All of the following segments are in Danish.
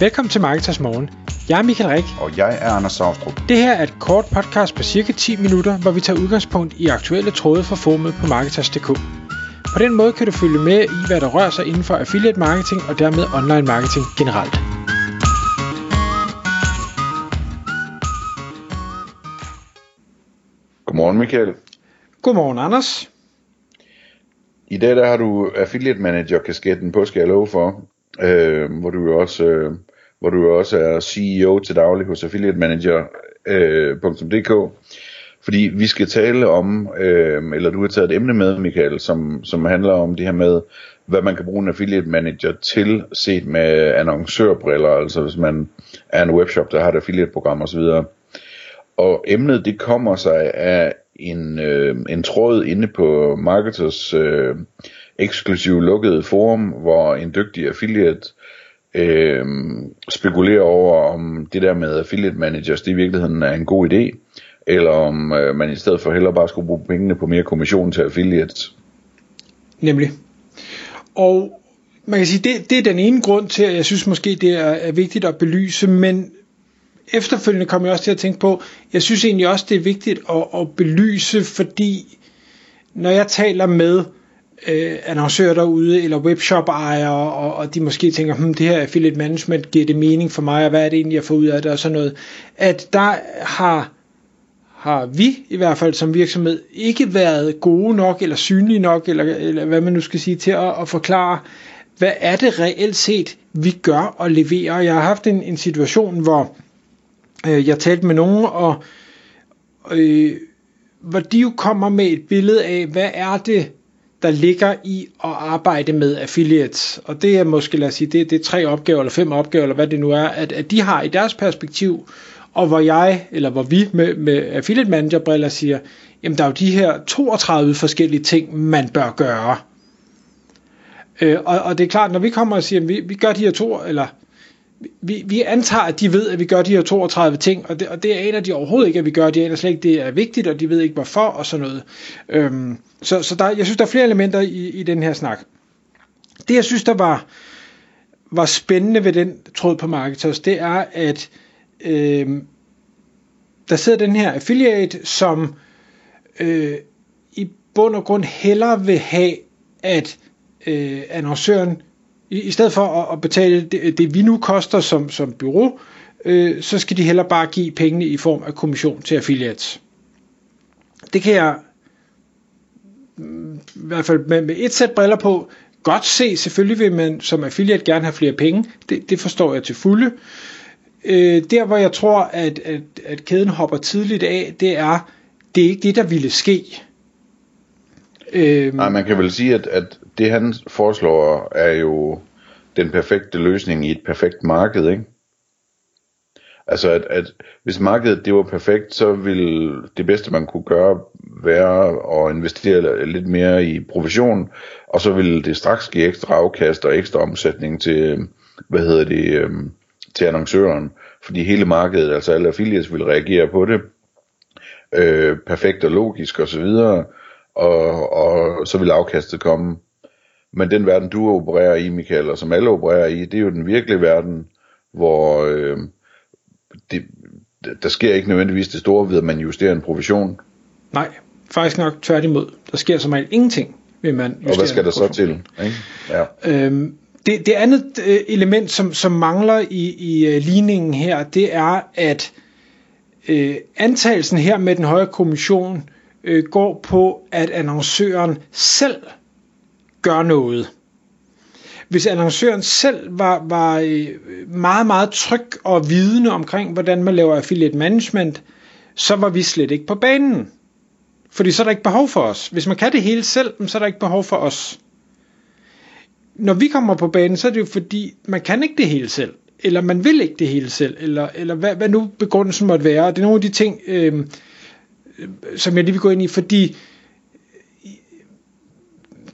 Velkommen til Marketers Morgen. Jeg er Michael Rik. Og jeg er Anders Saustrup. Det her er et kort podcast på cirka 10 minutter, hvor vi tager udgangspunkt i aktuelle tråde fra formet på Marketers.dk. På den måde kan du følge med i, hvad der rører sig inden for affiliate marketing og dermed online marketing generelt. Godmorgen Michael. Godmorgen Anders. I dag der har du affiliate manager kasketten på, skal jeg love for, øh, hvor du jo også øh, hvor du også er CEO til daglig hos affiliatemanager.dk. Øh, fordi vi skal tale om, øh, eller du har taget et emne med, Michael, som, som handler om det her med, hvad man kan bruge en affiliate manager til, set med annoncørbriller, altså hvis man er en webshop, der har et affiliate program osv. Og emnet det kommer sig af en, øh, en tråd inde på Marketers øh, eksklusive lukkede forum, hvor en dygtig affiliate øh, spekulerer over, om det der med affiliate managers, det i virkeligheden er en god idé, eller om øh, man i stedet for heller bare skulle bruge pengene på mere kommission til affiliates. Nemlig. Og man kan sige, det, det er den ene grund til, at jeg synes måske, det er, er vigtigt at belyse, men efterfølgende kommer jeg også til at tænke på, jeg synes egentlig også, det er vigtigt at, at belyse, fordi når jeg taler med øh, annoncører derude, eller webshop-ejere, og, og de måske tænker, hm, det her affiliate management, giver det mening for mig, og hvad er det egentlig, jeg får ud af det, og sådan noget, at der har har vi i hvert fald som virksomhed ikke været gode nok, eller synlige nok, eller, eller hvad man nu skal sige, til at, at forklare, hvad er det reelt set, vi gør og leverer. Jeg har haft en, en situation, hvor øh, jeg talte med nogen, og øh, hvor de jo kommer med et billede af, hvad er det, der ligger i at arbejde med affiliates. Og det er måske, lad os sige, det, det er tre opgaver, eller fem opgaver, eller hvad det nu er, at, at de har i deres perspektiv, og hvor jeg, eller hvor vi med, med affiliate manager briller siger, jamen der er jo de her 32 forskellige ting, man bør gøre. Øh, og, og det er klart, når vi kommer og siger, at vi, vi gør de her to, eller vi, vi antager, at de ved, at vi gør de her 32 ting, og det, og det aner de overhovedet ikke, at vi gør. De aner slet ikke, det er vigtigt, og de ved ikke, hvorfor, og sådan noget. Øhm, så så der, jeg synes, der er flere elementer i, i den her snak. Det, jeg synes, der var, var spændende ved den tråd på Marketers, det er, at øhm, der sidder den her affiliate, som øh, i bund og grund hellere vil have, at øh, annoncøren i, i stedet for at, at betale det, det, vi nu koster som, som bureau, øh, så skal de heller bare give pengene i form af kommission til affiliates. Det kan jeg mm, i hvert fald med, med et sæt briller på godt se. Selvfølgelig vil man som affiliate gerne have flere penge. Det, det forstår jeg til fulde. Øh, der hvor jeg tror, at, at, at kæden hopper tidligt af, det er, det er ikke det, der ville ske. Øhm, Nej, man kan vel sige, at, at det han foreslår er jo den perfekte løsning i et perfekt marked, ikke? Altså, at, at hvis markedet det var perfekt, så ville det bedste, man kunne gøre, være at investere lidt mere i provision, og så ville det straks give ekstra afkast og ekstra omsætning til, hvad hedder det, øhm, til annoncøren, fordi hele markedet, altså alle affiliates, vil reagere på det, øh, perfekt og logisk osv., og, og, og så vil afkastet komme. Men den verden, du opererer i, Michael, og som alle opererer i, det er jo den virkelige verden, hvor øh, det, der sker ikke nødvendigvis det store ved, at man justerer en provision. Nej, faktisk nok tværtimod. Der sker som regel ingenting, ved man justere Og hvad skal der så til? Ikke? Ja. Øhm, det, det andet øh, element, som, som mangler i, i uh, ligningen her, det er, at øh, antagelsen her med den høje kommission øh, går på, at annoncøren selv gør noget. Hvis annoncøren selv var, var øh, meget, meget tryg og vidende omkring, hvordan man laver affiliate management, så var vi slet ikke på banen. Fordi så er der ikke behov for os. Hvis man kan det hele selv, så er der ikke behov for os. Når vi kommer på banen, så er det jo fordi, man kan ikke det hele selv. Eller man vil ikke det hele selv. Eller, eller hvad, hvad nu begrundelsen måtte være. Det er nogle af de ting, øh, som jeg lige vil gå ind i. Fordi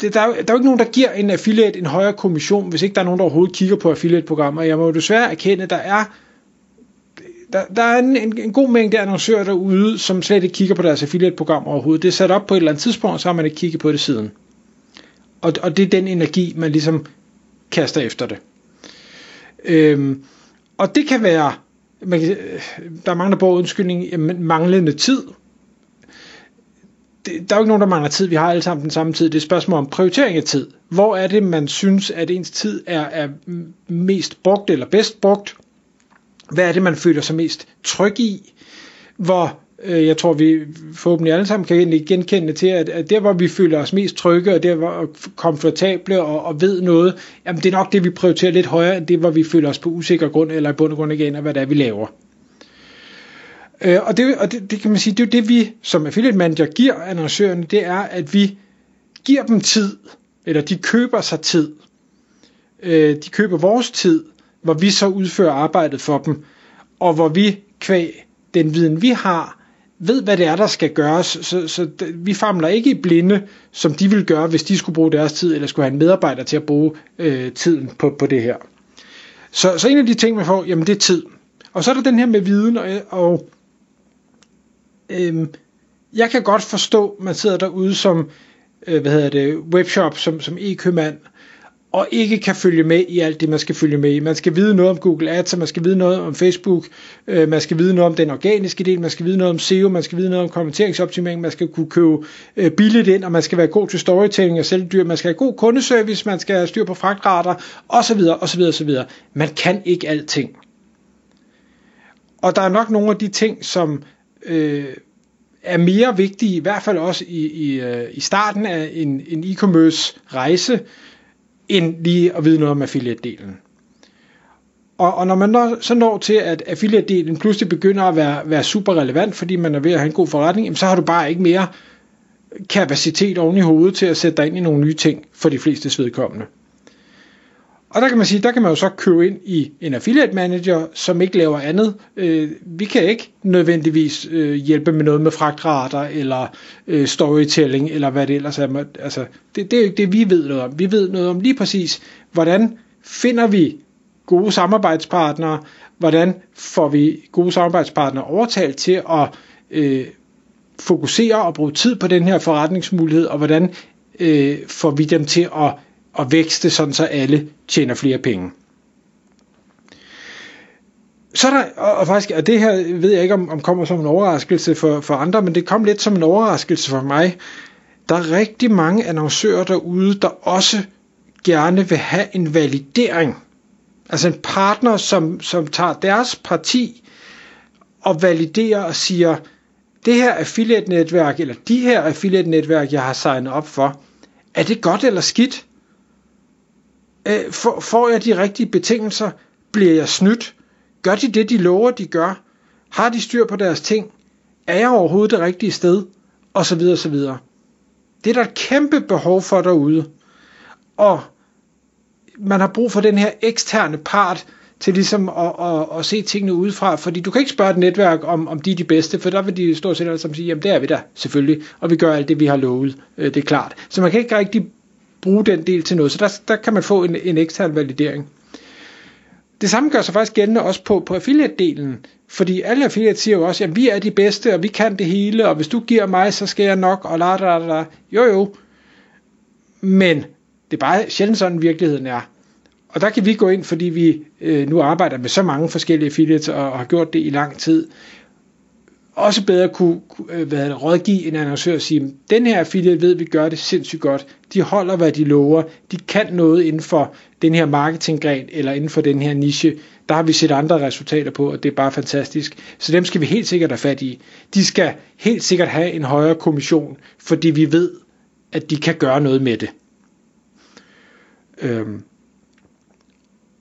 det, der, er, der er jo ikke nogen, der giver en affiliate en højere kommission, hvis ikke der er nogen, der overhovedet kigger på affiliate-programmer. Jeg må jo desværre erkende, at der er, der, der er en, en, en god mængde annoncører derude, som slet ikke kigger på deres affiliate-program overhovedet. Det er sat op på et eller andet tidspunkt, og så har man ikke kigget på det siden. Og, og det er den energi, man ligesom kaster efter det. Øhm, Og det kan være, man kan, øh, der er mange, der bruger undskyldning, manglende tid. Det, der er jo ikke nogen, der mangler tid. Vi har alle sammen den samme tid. Det er et spørgsmål om prioritering af tid. Hvor er det, man synes, at ens tid er, er mest brugt eller bedst brugt? Hvad er det, man føler sig mest tryg i? Hvor øh, jeg tror, vi forhåbentlig alle sammen kan genkende til, at, at der, hvor vi føler os mest trygge, og der, hvor komfortable og, og ved noget, jamen det er nok det, vi prioriterer lidt højere, end det, hvor vi føler os på usikker grund, eller i bund og grund ikke aner, hvad det er, vi laver. Øh, og det, og det, det kan man sige, det er jo det, vi som affiliate manager giver annoncørerne, det er, at vi giver dem tid, eller de køber sig tid. Øh, de køber vores tid, hvor vi så udfører arbejdet for dem, og hvor vi kvæg den viden, vi har, ved, hvad det er, der skal gøres, så, så vi famler ikke i blinde, som de ville gøre, hvis de skulle bruge deres tid, eller skulle have en medarbejder til at bruge øh, tiden på, på det her. Så, så en af de ting, man får, jamen det er tid. Og så er der den her med viden, og, og øh, jeg kan godt forstå, man sidder derude som, øh, hvad hedder det, webshop, som, som e-købmand, og ikke kan følge med i alt det, man skal følge med i. Man skal vide noget om Google Ads, man skal vide noget om Facebook, øh, man skal vide noget om den organiske del, man skal vide noget om SEO, man skal vide noget om kommenteringsoptimering, man skal kunne købe øh, billigt ind, og man skal være god til storytelling og dyr, man skal have god kundeservice, man skal have styr på fragtrater, osv., osv., osv. Man kan ikke alting. Og der er nok nogle af de ting, som øh, er mere vigtige, i hvert fald også i, i, øh, i starten af en, en e-commerce rejse, end lige at vide noget om affiliate-delen. Og, og når man når, så når til, at affiliate-delen pludselig begynder at være, være super relevant, fordi man er ved at have en god forretning, jamen, så har du bare ikke mere kapacitet oven i hovedet til at sætte dig ind i nogle nye ting for de fleste vedkommende. Og der kan man sige, der kan man jo så købe ind i en affiliate manager, som ikke laver andet. Øh, vi kan ikke nødvendigvis øh, hjælpe med noget med fragtrater, eller øh, storytelling, eller hvad det ellers er. Altså, det, det er jo ikke det, vi ved noget om. Vi ved noget om lige præcis, hvordan finder vi gode samarbejdspartnere, hvordan får vi gode samarbejdspartnere overtalt til at øh, fokusere og bruge tid på den her forretningsmulighed, og hvordan øh, får vi dem til at og vækste, sådan så alle tjener flere penge. Så er der, og faktisk, og det her ved jeg ikke, om, om kommer som en overraskelse for, for andre, men det kom lidt som en overraskelse for mig. Der er rigtig mange annoncører derude, der også gerne vil have en validering. Altså en partner, som, som tager deres parti og validerer og siger, det her affiliate-netværk, eller de her affiliate-netværk, jeg har signet op for, er det godt eller skidt? Øh, får jeg de rigtige betingelser? Bliver jeg snydt? Gør de det, de lover, de gør? Har de styr på deres ting? Er jeg overhovedet det rigtige sted? Og så videre, så videre. Det er der et kæmpe behov for derude. Og man har brug for den her eksterne part til ligesom at, at, at se tingene udefra, fordi du kan ikke spørge et netværk om, om de er de bedste, for der vil de stort set alle sammen sige, jamen det er vi da, selvfølgelig, og vi gør alt det, vi har lovet, øh, det er klart. Så man kan ikke rigtig bruge den del til noget. Så der, der kan man få en, en ekstern validering. Det samme gør sig faktisk gældende også på, på affiliate-delen, fordi alle affiliate siger jo også, at vi er de bedste, og vi kan det hele, og hvis du giver mig, så skal jeg nok, og la la la. Jo jo, men det er bare sjældent sådan virkeligheden er. Og der kan vi gå ind, fordi vi øh, nu arbejder med så mange forskellige affiliates og, og har gjort det i lang tid, også bedre kunne, øh, hvad det, rådgive en annoncør og sige, den her affiliate ved, at vi gør det sindssygt godt. De holder, hvad de lover. De kan noget inden for den her marketinggren, eller inden for den her niche. Der har vi set andre resultater på, og det er bare fantastisk. Så dem skal vi helt sikkert have fat i. De skal helt sikkert have en højere kommission, fordi vi ved, at de kan gøre noget med det. Øhm.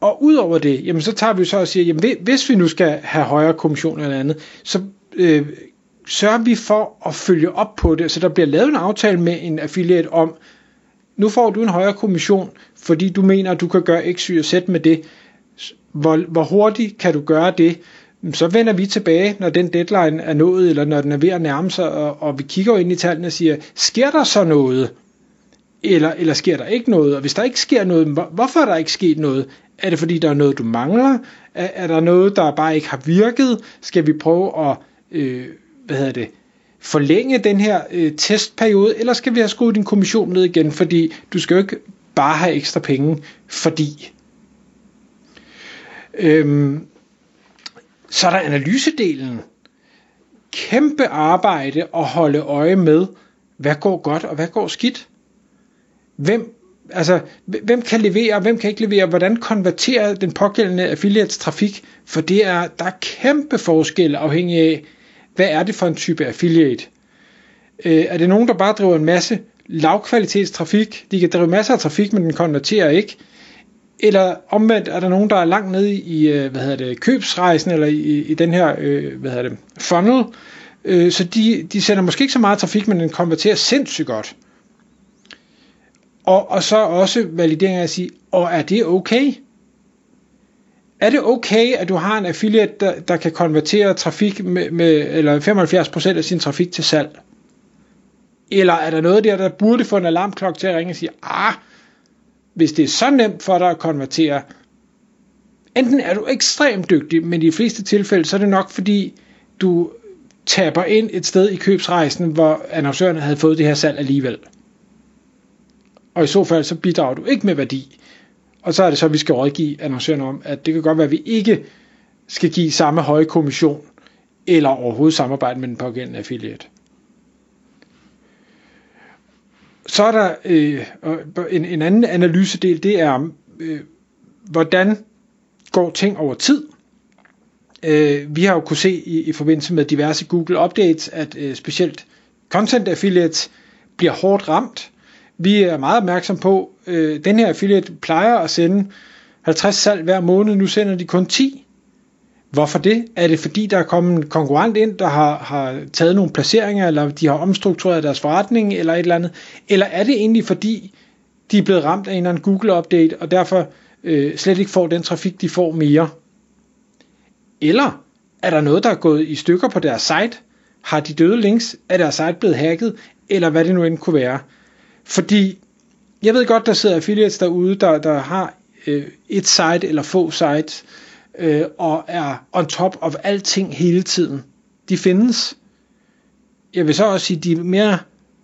Og udover det, jamen så tager vi så og siger, jamen hvis vi nu skal have højere kommission eller andet, så øh, sørger vi for at følge op på det, så der bliver lavet en aftale med en affiliate om, nu får du en højere kommission, fordi du mener, at du kan gøre x, y og z med det. Hvor, hvor hurtigt kan du gøre det? Så vender vi tilbage, når den deadline er nået, eller når den er ved at nærme sig, og, og vi kigger ind i tallene og siger, sker der så noget? Eller, eller sker der ikke noget? Og hvis der ikke sker noget, hvorfor er der ikke sket noget? Er det fordi, der er noget, du mangler? Er, er der noget, der bare ikke har virket? Skal vi prøve at øh, hvad hedder det, forlænge den her øh, testperiode, eller skal vi have skruet din kommission ned igen, fordi du skal jo ikke bare have ekstra penge, fordi. Øhm, Så er der analysedelen. Kæmpe arbejde at holde øje med, hvad går godt og hvad går skidt. Hvem, altså, hvem kan levere, og hvem kan ikke levere, hvordan konverterer den pågældende affiliates trafik, for det er, der er kæmpe forskel afhængig af, hvad er det for en type affiliate. Øh, er det nogen, der bare driver en masse lavkvalitetstrafik? De kan drive masser af trafik, men den konverterer ikke. Eller omvendt er der nogen, der er langt nede i øh, hvad hedder det, købsrejsen, eller i, i den her øh, hvad hedder det, funnel, øh, så de, de sender måske ikke så meget trafik, men den konverterer sindssygt godt. Og, og så også validering af at sige, og er det okay? Er det okay, at du har en affiliate, der, der kan konvertere trafik med, med eller 75% af sin trafik til salg? Eller er der noget der, der burde få en alarmklokke til at ringe og sige, ah, hvis det er så nemt for dig at konvertere, enten er du ekstremt dygtig, men i de fleste tilfælde, så er det nok fordi, du taber ind et sted i købsrejsen, hvor annoncørerne havde fået det her salg alligevel. Og i så fald, så bidrager du ikke med værdi. Og så er det så, at vi skal rådgive annoncørerne om, at det kan godt være, at vi ikke skal give samme høje kommission, eller overhovedet samarbejde med den pågældende affiliate. Så er der øh, en, en anden analysedel, det er, øh, hvordan går ting over tid. Øh, vi har jo kunne se i, i forbindelse med diverse Google Updates, at øh, specielt content affiliates bliver hårdt ramt. Vi er meget opmærksom på, øh, den her affiliate plejer at sende 50 salg hver måned, nu sender de kun 10. Hvorfor det? Er det fordi, der er kommet en konkurrent ind, der har, har taget nogle placeringer, eller de har omstruktureret deres forretning, eller et eller andet? Eller er det egentlig fordi, de er blevet ramt af en eller anden Google-update, og derfor øh, slet ikke får den trafik, de får mere? Eller er der noget, der er gået i stykker på deres site? Har de døde links? Er deres site blevet hacket? Eller hvad det nu end kunne være? Fordi jeg ved godt, der sidder affiliates derude, der, der har øh, et site eller få sites, øh, og er on top of alting hele tiden. De findes. Jeg vil så også sige, de er mere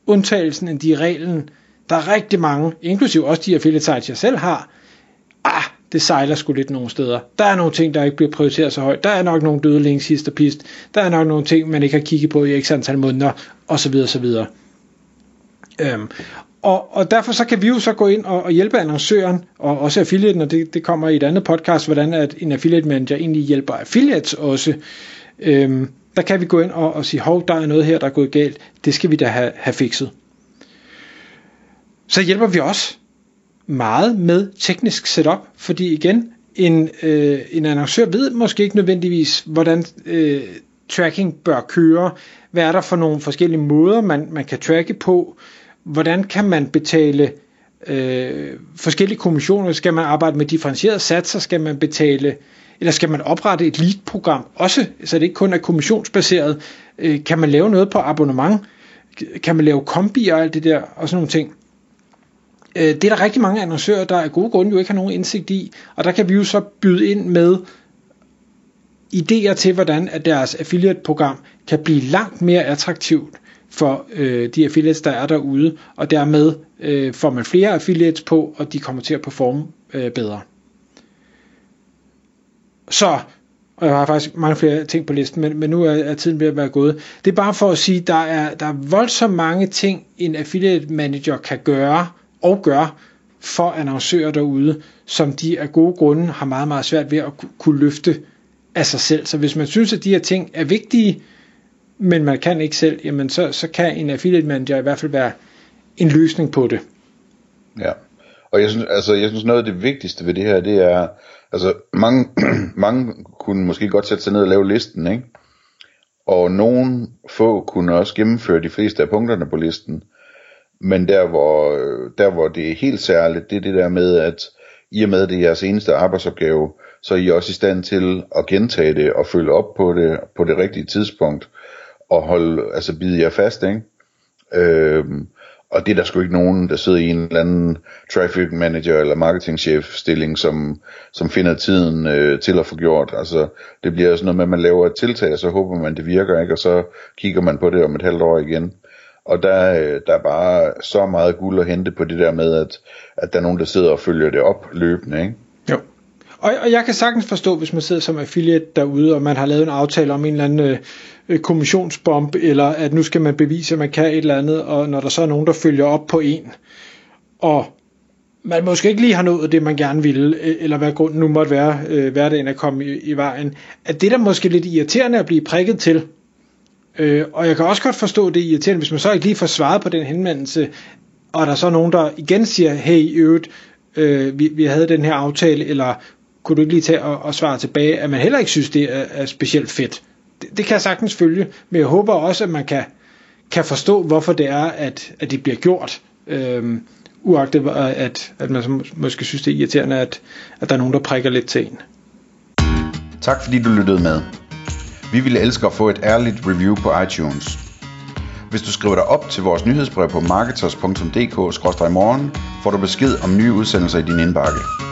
undtagelsen end de er reglen. Der er rigtig mange, inklusiv også de affiliate sites, jeg selv har. Ah, det sejler sgu lidt nogle steder. Der er nogle ting, der ikke bliver prioriteret så højt. Der er nok nogle døde links hist og pist. Der er nok nogle ting, man ikke har kigget på i x antal måneder, osv. osv. Øhm, og, og derfor så kan vi jo så gå ind og, og hjælpe annoncøren, og også affiliaten, og det, det kommer i et andet podcast, hvordan at en affiliate manager egentlig hjælper affiliates også. Øhm, der kan vi gå ind og, og sige, hov, der er noget her, der er gået galt, det skal vi da have, have fikset. Så hjælper vi også meget med teknisk setup, fordi igen, en, øh, en annoncør ved måske ikke nødvendigvis, hvordan øh, tracking bør køre, hvad er der for nogle forskellige måder, man, man kan tracke på, hvordan kan man betale øh, forskellige kommissioner? Skal man arbejde med differentierede satser? Skal man betale, eller skal man oprette et lead-program også, så det ikke kun er kommissionsbaseret? Øh, kan man lave noget på abonnement? Kan man lave kombi og alt det der, og sådan nogle ting? Øh, det er der rigtig mange annoncører, der af gode grunde jo ikke har nogen indsigt i, og der kan vi jo så byde ind med idéer til, hvordan at deres affiliate-program kan blive langt mere attraktivt for øh, de affiliates, der er derude, og dermed øh, får man flere affiliates på, og de kommer til at performe øh, bedre. Så, og jeg har faktisk mange flere ting på listen, men, men nu er, er tiden ved at være gået. Det er bare for at sige, der er, der er voldsomt mange ting, en affiliate manager kan gøre og gøre for annoncører derude, som de af gode grunde har meget, meget svært ved at kunne løfte af sig selv. Så hvis man synes, at de her ting er vigtige, men man kan ikke selv, jamen så, så kan en affiliate manager i hvert fald være en løsning på det. Ja, og jeg synes, altså, jeg synes noget af det vigtigste ved det her, det er, altså mange, mange kunne måske godt sætte sig ned og lave listen, ikke? Og nogen få kunne også gennemføre de fleste af punkterne på listen. Men der hvor, der hvor det er helt særligt, det er det der med, at i og med det er jeres eneste arbejdsopgave, så er I også i stand til at gentage det og følge op på det på det rigtige tidspunkt og holde, altså bide jer fast, ikke? Øhm, og det er der sgu ikke nogen, der sidder i en eller anden traffic manager eller marketingchef stilling, som, som finder tiden øh, til at få gjort. Altså, det bliver sådan noget med, at man laver et tiltag, og så håber man, det virker, ikke? og så kigger man på det om et halvt år igen. Og der, øh, der er bare så meget guld at hente på det der med, at, at der er nogen, der sidder og følger det op løbende. Ikke? Og, og jeg kan sagtens forstå, hvis man sidder som affiliate derude, og man har lavet en aftale om en eller anden øh, øh, kommissionsbomb, eller at nu skal man bevise, at man kan et eller andet, og når der så er nogen, der følger op på en, og man måske ikke lige har nået det, man gerne ville, øh, eller hvad grunden nu måtte være, øh, hverdagen er kommet i, i vejen, at det der måske lidt irriterende at blive prikket til, øh, og jeg kan også godt forstå det irriterende, hvis man så ikke lige får svaret på den henvendelse, og der er så nogen, der igen siger, hey, øvrigt, øh, vi, vi havde den her aftale, eller kunne du ikke lige tage og, og svare tilbage, at man heller ikke synes, det er, er specielt fedt. Det, det kan jeg sagtens følge, men jeg håber også, at man kan, kan forstå, hvorfor det er, at, at det bliver gjort. Øhm, uagtet øh, at, at man måske synes, det er irriterende, at, at der er nogen, der prikker lidt til en. Tak fordi du lyttede med. Vi ville elske at få et ærligt review på iTunes. Hvis du skriver dig op til vores nyhedsbrev på marketers.dk-morgen, får du besked om nye udsendelser i din indbakke.